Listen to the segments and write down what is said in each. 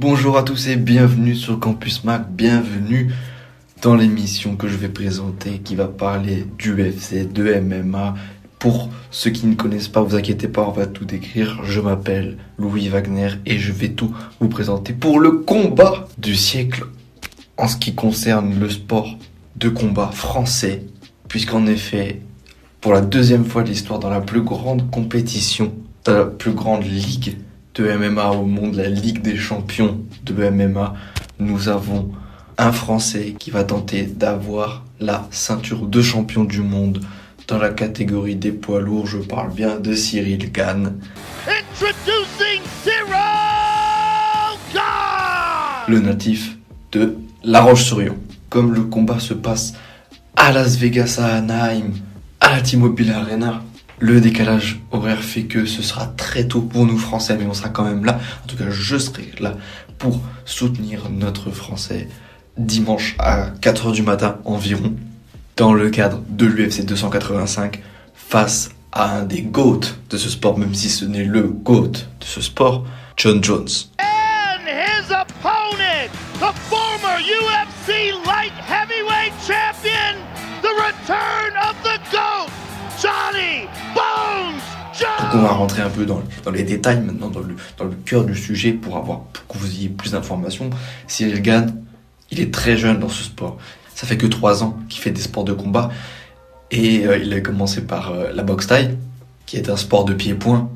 Bonjour à tous et bienvenue sur Campus Mac, bienvenue dans l'émission que je vais présenter qui va parler du UFC, de MMA. Pour ceux qui ne connaissent pas, vous inquiétez pas, on va tout décrire. Je m'appelle Louis Wagner et je vais tout vous présenter pour le combat du siècle en ce qui concerne le sport de combat français, puisqu'en effet, pour la deuxième fois de l'histoire, dans la plus grande compétition, dans la plus grande ligue de MMA au monde, la Ligue des champions de MMA, nous avons un Français qui va tenter d'avoir la ceinture de champion du monde dans la catégorie des poids lourds. Je parle bien de Cyril Gann. Introducing Cyril Gane! le natif de La Roche-sur-Yon. Comme le combat se passe à Las Vegas, à Anaheim, à la T-Mobile Arena, le décalage horaire fait que ce sera très tôt pour nous Français, mais on sera quand même là. En tout cas, je serai là pour soutenir notre Français dimanche à 4h du matin environ, dans le cadre de l'UFC 285, face à un des GOAT de ce sport, même si ce n'est le GOAT de ce sport, John Jones. And his opponent, the former UFC light heavyweight champion, the return GOAT, Johnny On va rentrer un peu dans, les détails maintenant, dans le, dans cœur du sujet pour avoir pour que vous ayez plus d'informations. Cyril Gann, il est très jeune dans ce sport. Ça fait que trois ans qu'il fait des sports de combat et euh, il a commencé par euh, la boxe taille, qui est un sport de pied-point,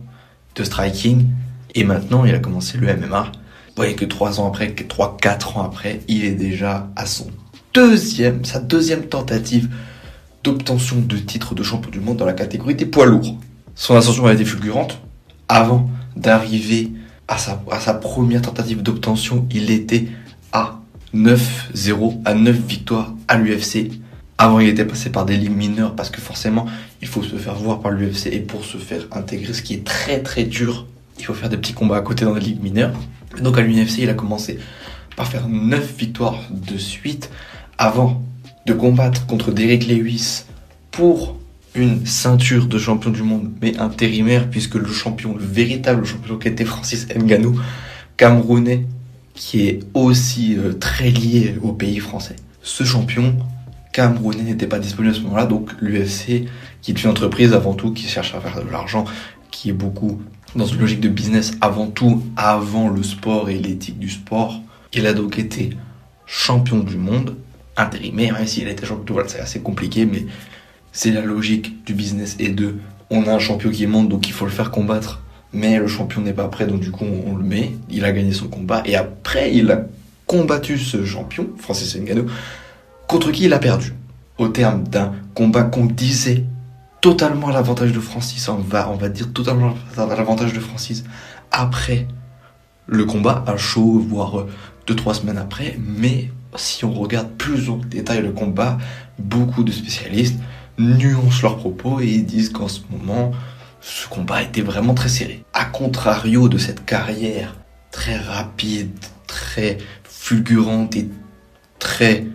de striking, et maintenant il a commencé le MMA. Vous voyez que trois ans après, que trois quatre ans après, il est déjà à son deuxième, sa deuxième tentative d'obtention de titre de champion du monde dans la catégorie des poids lourds. Son ascension a été fulgurante. Avant d'arriver à sa, première tentative d'obtention, il était à 9-0, à 9 victoires à l'UFC. Avant, il était passé par des ligues mineures parce que forcément, il faut se faire voir par l'UFC et pour se faire intégrer, ce qui est très très dur, il faut faire des petits combats à côté dans des ligues mineures. Donc à l'UFC, il a commencé par faire 9 victoires de suite avant de combattre contre Derek Lewis pour une ceinture de champion du monde, mais intérimaire, puisque le champion, le véritable champion qui était Francis Ngannou, camerounais, qui est aussi euh, très lié au pays français. Ce champion camerounais n'était pas disponible à ce moment-là, donc l'UFC, qui est une entreprise avant tout, qui cherche à faire de l'argent, qui est beaucoup dans une logique de business avant tout, avant le sport et l'éthique du sport, il a donc été champion du monde, intérimaire, même s'il été champion, voilà, c'est assez compliqué, mais c'est la logique du business et de on a un champion qui monte donc il faut le faire combattre. Mais le champion n'est pas prêt donc du coup on, le met. Il a gagné son combat et après il a combattu ce champion Francis Ngannou contre qui il a perdu. Au terme d'un combat qu'on disait totalement à l'avantage de Francis on va on va dire totalement à l'avantage de Francis. Après le combat à chaud voire 2-3 semaines après. Mais si on regarde plus en détail le combat beaucoup de spécialistes nuancent leurs propos et disent qu'en ce moment, ce combat était vraiment très serré. A contrario de cette carrière très rapide, très fulgurante et très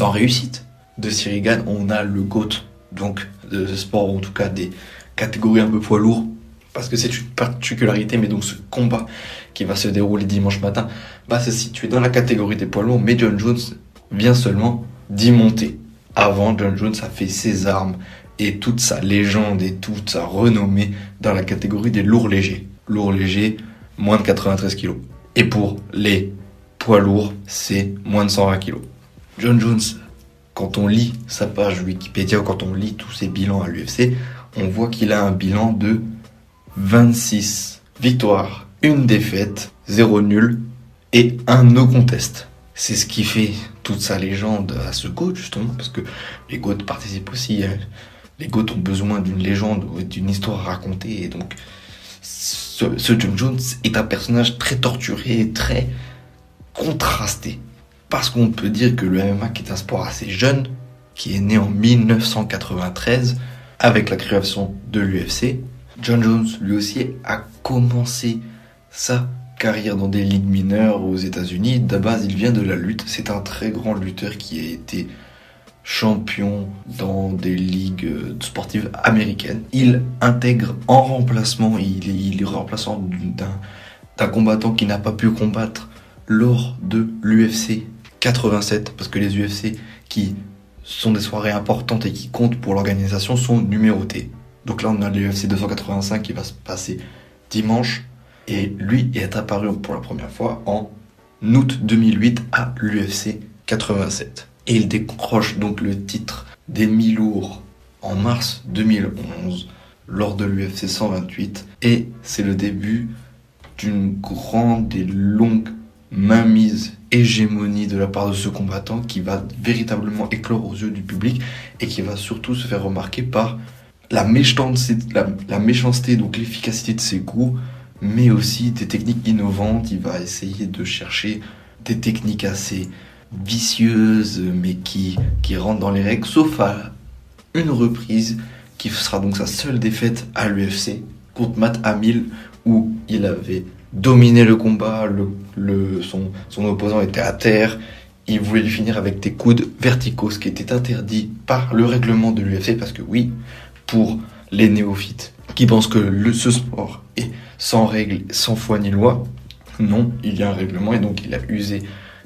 en réussite de Cyril Gann, on a le GOAT, donc de ce sport, en tout cas des catégories un peu poids lourds, parce que c'est une particularité, mais donc ce combat qui va se dérouler dimanche matin va se situer dans la catégorie des poids lourds, mais John Jones vient seulement d'y monter. Avant, John Jones a fait ses armes et toute sa légende et toute sa renommée dans la catégorie des lourds légers. Lourds légers, moins de 93 kilos. Et pour les poids lourds, c'est moins de 120 kilos. John Jones, quand on lit sa page Wikipédia, quand on lit tous ses bilans à l'UFC, on voit qu'il a un bilan de 26 victoires, une défaite, 0 nul et un no contest. C'est ce qui fait toute sa légende à ce GOAT, justement, parce que les GOAT participent aussi. hein. Les GOAT ont besoin d'une légende ou d'une histoire à raconter, et donc ce, John Jones est un personnage très torturé très contrasté. Parce qu'on peut dire que le MMA, qui est un sport assez jeune, qui est né en 1993, avec la création de l'UFC, John Jones, lui aussi, a commencé sa carrière dans des ligues mineures aux États-Unis. De base, il vient de la lutte. C'est un très grand lutteur qui a été champion dans des ligues euh, sportives américaines. Il intègre en remplacement, il est, remplaçant d'un combattant qui n'a pas pu combattre lors de l'UFC 87, parce que les UFC qui sont des soirées importantes et qui comptent pour l'organisation sont numérotées. Donc là, on a l'UFC 285 qui va se passer dimanche, et lui est apparu pour la première fois en août 2008 à l'UFC 87. Et il décroche donc le titre des mi-lourds en mars 2011 lors de l'UFC 128 et c'est le début d'une grande et longue mainmise hégémonie de la part de ce combattant qui va véritablement éclore aux yeux du public et qui va surtout se faire remarquer par la méchanceté, la, méchanceté donc l'efficacité de ses coups, mais aussi des techniques innovantes. Il va essayer de chercher des techniques assez vicieuses, mais qui, qui rentrent dans les règles, sauf à une reprise qui sera donc sa seule défaite à l'UFC contre Matt Hamill, où il avait dominé le combat, son, son opposant était à terre, il voulait lui finir avec des coudes verticaux, ce qui était interdit par le règlement de l'UFC, parce que oui, pour les néophytes qui pensent que ce sport est sans règles, sans foi ni loi, non, il y a un règlement et donc il a usé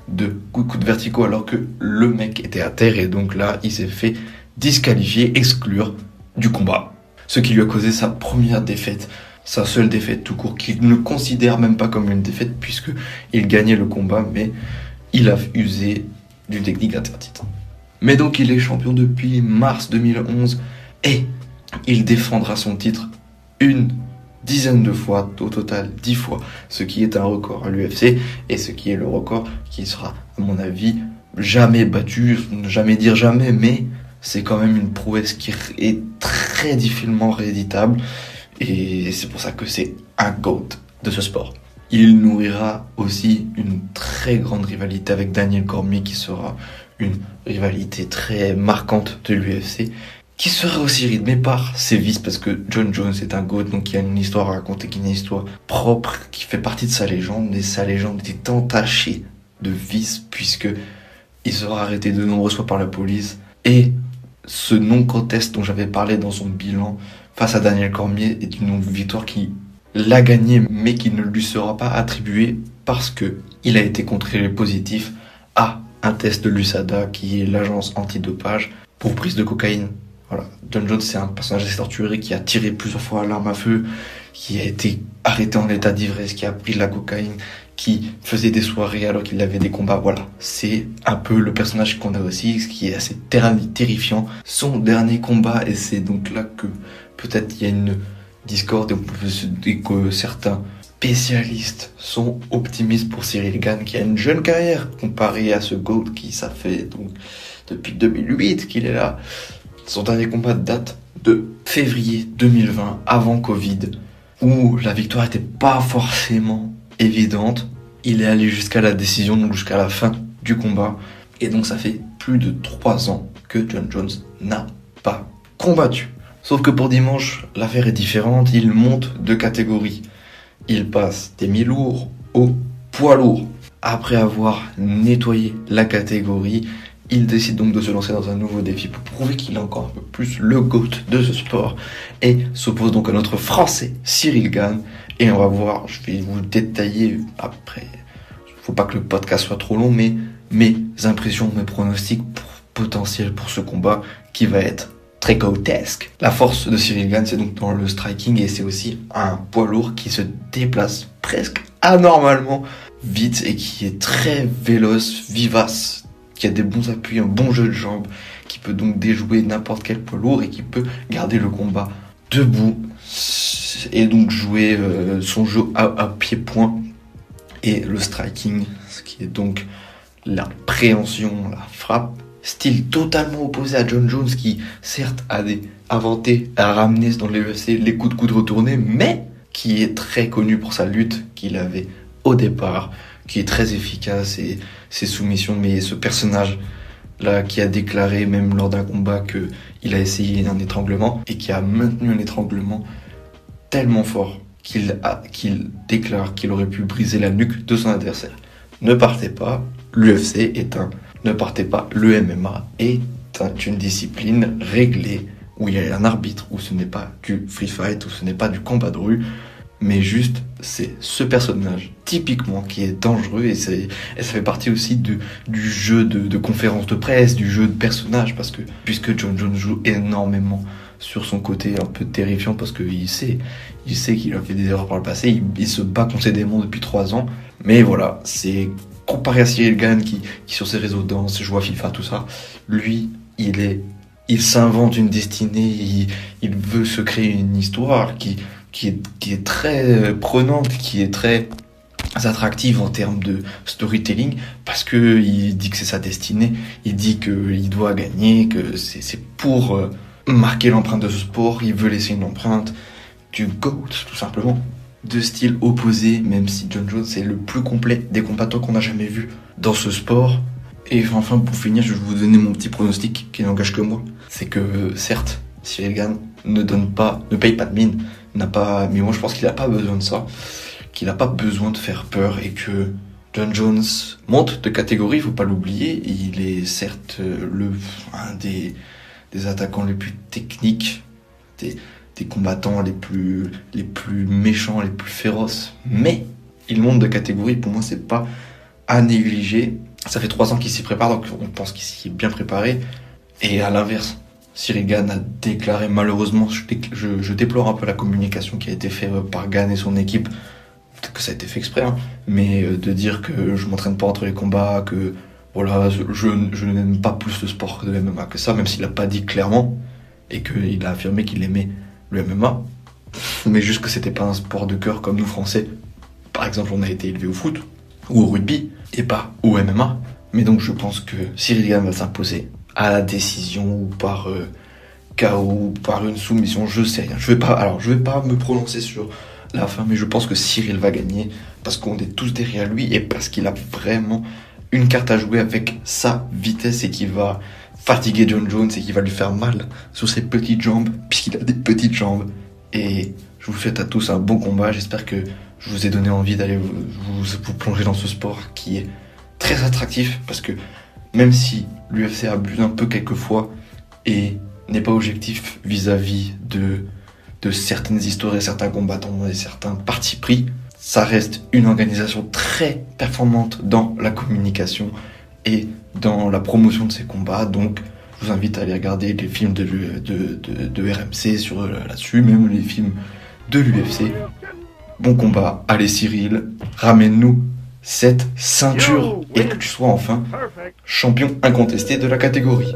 de coups, de verticaux alors que le mec était à terre et donc là il s'est fait disqualifier, exclure du combat. Ce qui lui a causé sa première défaite, sa seule défaite tout court, qu'il ne considère même pas comme une défaite puisque il gagnait le combat mais il a usé d'une technique interdite. Mais donc il est champion depuis mars 2011 et il défendra son titre une dizaine de fois, au total dix fois, ce qui est un record à l'UFC et ce qui est le record qui sera, à mon avis, jamais battu, ne jamais dire jamais, mais c'est quand même une prouesse qui est très difficilement rééditable et c'est pour ça que c'est un GOAT de ce sport. Il nourrira aussi une très grande rivalité avec Daniel Cormier qui sera une rivalité très marquante de l'UFC qui sera aussi rythmé par ses vices parce que John Jones est un GOAT donc il a une histoire à raconter qui est une histoire propre qui fait partie de sa légende et sa légende était entachée de vices puisque il sera arrêté de nombreuses fois par la police. Et ce non-contest dont j'avais parlé dans son bilan face à Daniel Cormier est une victoire qui l'a gagné mais qui ne lui sera pas attribuée parce que il a été contrôlé positif à un test de l'USADA qui est l'agence antidopage pour prise de cocaïne voilà. John Jones, c'est un personnage assez torturé qui a tiré plusieurs fois l'arme à feu, qui a été arrêté en état d'ivresse, qui a pris de la cocaïne, qui faisait des soirées alors qu'il avait des combats. Voilà. C'est un peu le personnage qu'on a aussi, ce qui est assez terrifiant. Son dernier combat, et c'est donc là que peut-être il y a une discorde et que certains spécialistes sont optimistes pour Cyril Gann qui a une jeune carrière comparé à ce GOAT qui ça fait donc depuis 2008 qu'il est là. Son dernier combat date de février 2020, avant Covid, où la victoire n'était pas forcément évidente. Il est allé jusqu'à la décision, donc jusqu'à la fin du combat. Et donc ça fait plus de 3 ans que John Jones n'a pas combattu. Sauf que pour dimanche, l'affaire est différente. Il monte de catégorie. Il passe des mi-lourds au poids lourd. Après avoir nettoyé la catégorie, il décide donc de se lancer dans un nouveau défi pour prouver qu'il est encore un peu plus le GOAT de ce sport et s'oppose donc à notre français Cyril Gann. Et on va voir, je vais vous détailler après. Faut pas que le podcast soit trop long, mais mes impressions, mes pronostics potentiels pour ce combat qui va être très grotesque. La force de Cyril Gann, c'est donc dans le striking et c'est aussi un poids lourd qui se déplace presque anormalement vite et qui est très véloce, vivace, qui a des bons appuis, un bon jeu de jambes, qui peut donc déjouer n'importe quel poids lourd et qui peut garder le combat debout et donc jouer euh, son jeu à, pied-point et le striking, ce qui est donc la préhension, la frappe. Style totalement opposé à John Jones qui certes a inventé, a ramené dans les UFC les coups de coude retournés, mais qui est très connu pour sa lutte qu'il avait au départ, qui est très efficace et ses soumissions, mais ce personnage là qui a déclaré même lors d'un combat que il a essayé un étranglement et qui a maintenu un étranglement tellement fort qu'il déclare qu'il aurait pu briser la nuque de son adversaire. Ne partez pas, l'UFC est un ne partez pas, le MMA est une discipline réglée où il y a un arbitre, où ce n'est pas du free fight, où ce n'est pas du combat de rue. Mais juste c'est ce personnage typiquement qui est dangereux et, c'est, et ça fait partie aussi de, du jeu de, de conférence de presse, du jeu de personnage parce que puisque John Jones joue énormément sur son côté un peu terrifiant parce qu'il sait, il sait qu'il a fait des erreurs par le passé, il, il se bat contre ses démons depuis trois ans, mais voilà, c'est comparé à Cyril Gann qui, qui sur ses réseaux danse joue à FIFA, tout ça, lui, il est, il s'invente une destinée, il, il veut se créer une histoire qui, qui est, très prenante, qui est très attractive en termes de storytelling parce que il dit que c'est sa destinée, il dit qu'il doit gagner, que c'est c'est pour euh, marquer l'empreinte de ce sport, il veut laisser une empreinte du GOAT tout simplement. Deux styles opposés, même si John Jones est le plus complet des combattants qu'on a jamais vu dans ce sport. Et enfin pour finir, je vais vous donner mon petit pronostic qui n'engage que moi. C'est que certes, Cyril Gann ne donne pas, ne paye pas de mine, n'a pas, mais moi je pense qu'il n'a pas besoin de ça, qu'il n'a pas besoin de faire peur et que John Jones monte de catégorie, il faut pas l'oublier. Il est certes le un des, des attaquants les plus techniques, des, des combattants les plus les plus méchants, les plus féroces, mais il monte de catégorie. Pour moi, c'est pas à négliger. Ça fait trois ans qu'il s'y prépare, donc on pense qu'il s'y est bien préparé. Et à l'inverse, Cyril a déclaré malheureusement, je, déplore un peu la communication qui a été faite par Gann et son équipe, peut-être que ça a été fait exprès, hein, mais euh, de dire que je m'entraîne pas entre les combats, que voilà, je, n'aime pas plus le sport de MMA que ça, même s'il a pas dit clairement, et qu'il a affirmé qu'il aimait le MMA, mais juste que c'était pas un sport de cœur comme nous français. Par exemple, on a été élevé au foot, ou au rugby, et pas au MMA. Mais donc je pense que Cyril va s'imposer à la décision ou par euh, KO ou par une soumission, je sais rien. Je vais pas, alors je vais pas me prononcer sur la fin, mais je pense que Cyril va gagner parce qu'on est tous derrière lui et parce qu'il a vraiment une carte à jouer avec sa vitesse et qui va fatiguer John Jones et qui va lui faire mal sur ses petites jambes puisqu'il a des petites jambes. Et je vous souhaite à tous un bon combat. J'espère que je vous ai donné envie d'aller vous, plonger dans ce sport qui est très attractif parce que même si l'UFC abuse un peu quelquefois et n'est pas objectif vis-à-vis de, de certaines histoires et certains combattants et certains partis pris, ça reste une organisation très performante dans la communication et dans la promotion de ces combats. Donc, je vous invite à aller regarder les films de, de, de, de RMC sur là-dessus, même les films de l'UFC. Bon combat, allez Cyril, ramène-nous cette ceinture et que tu sois enfin champion incontesté de la catégorie.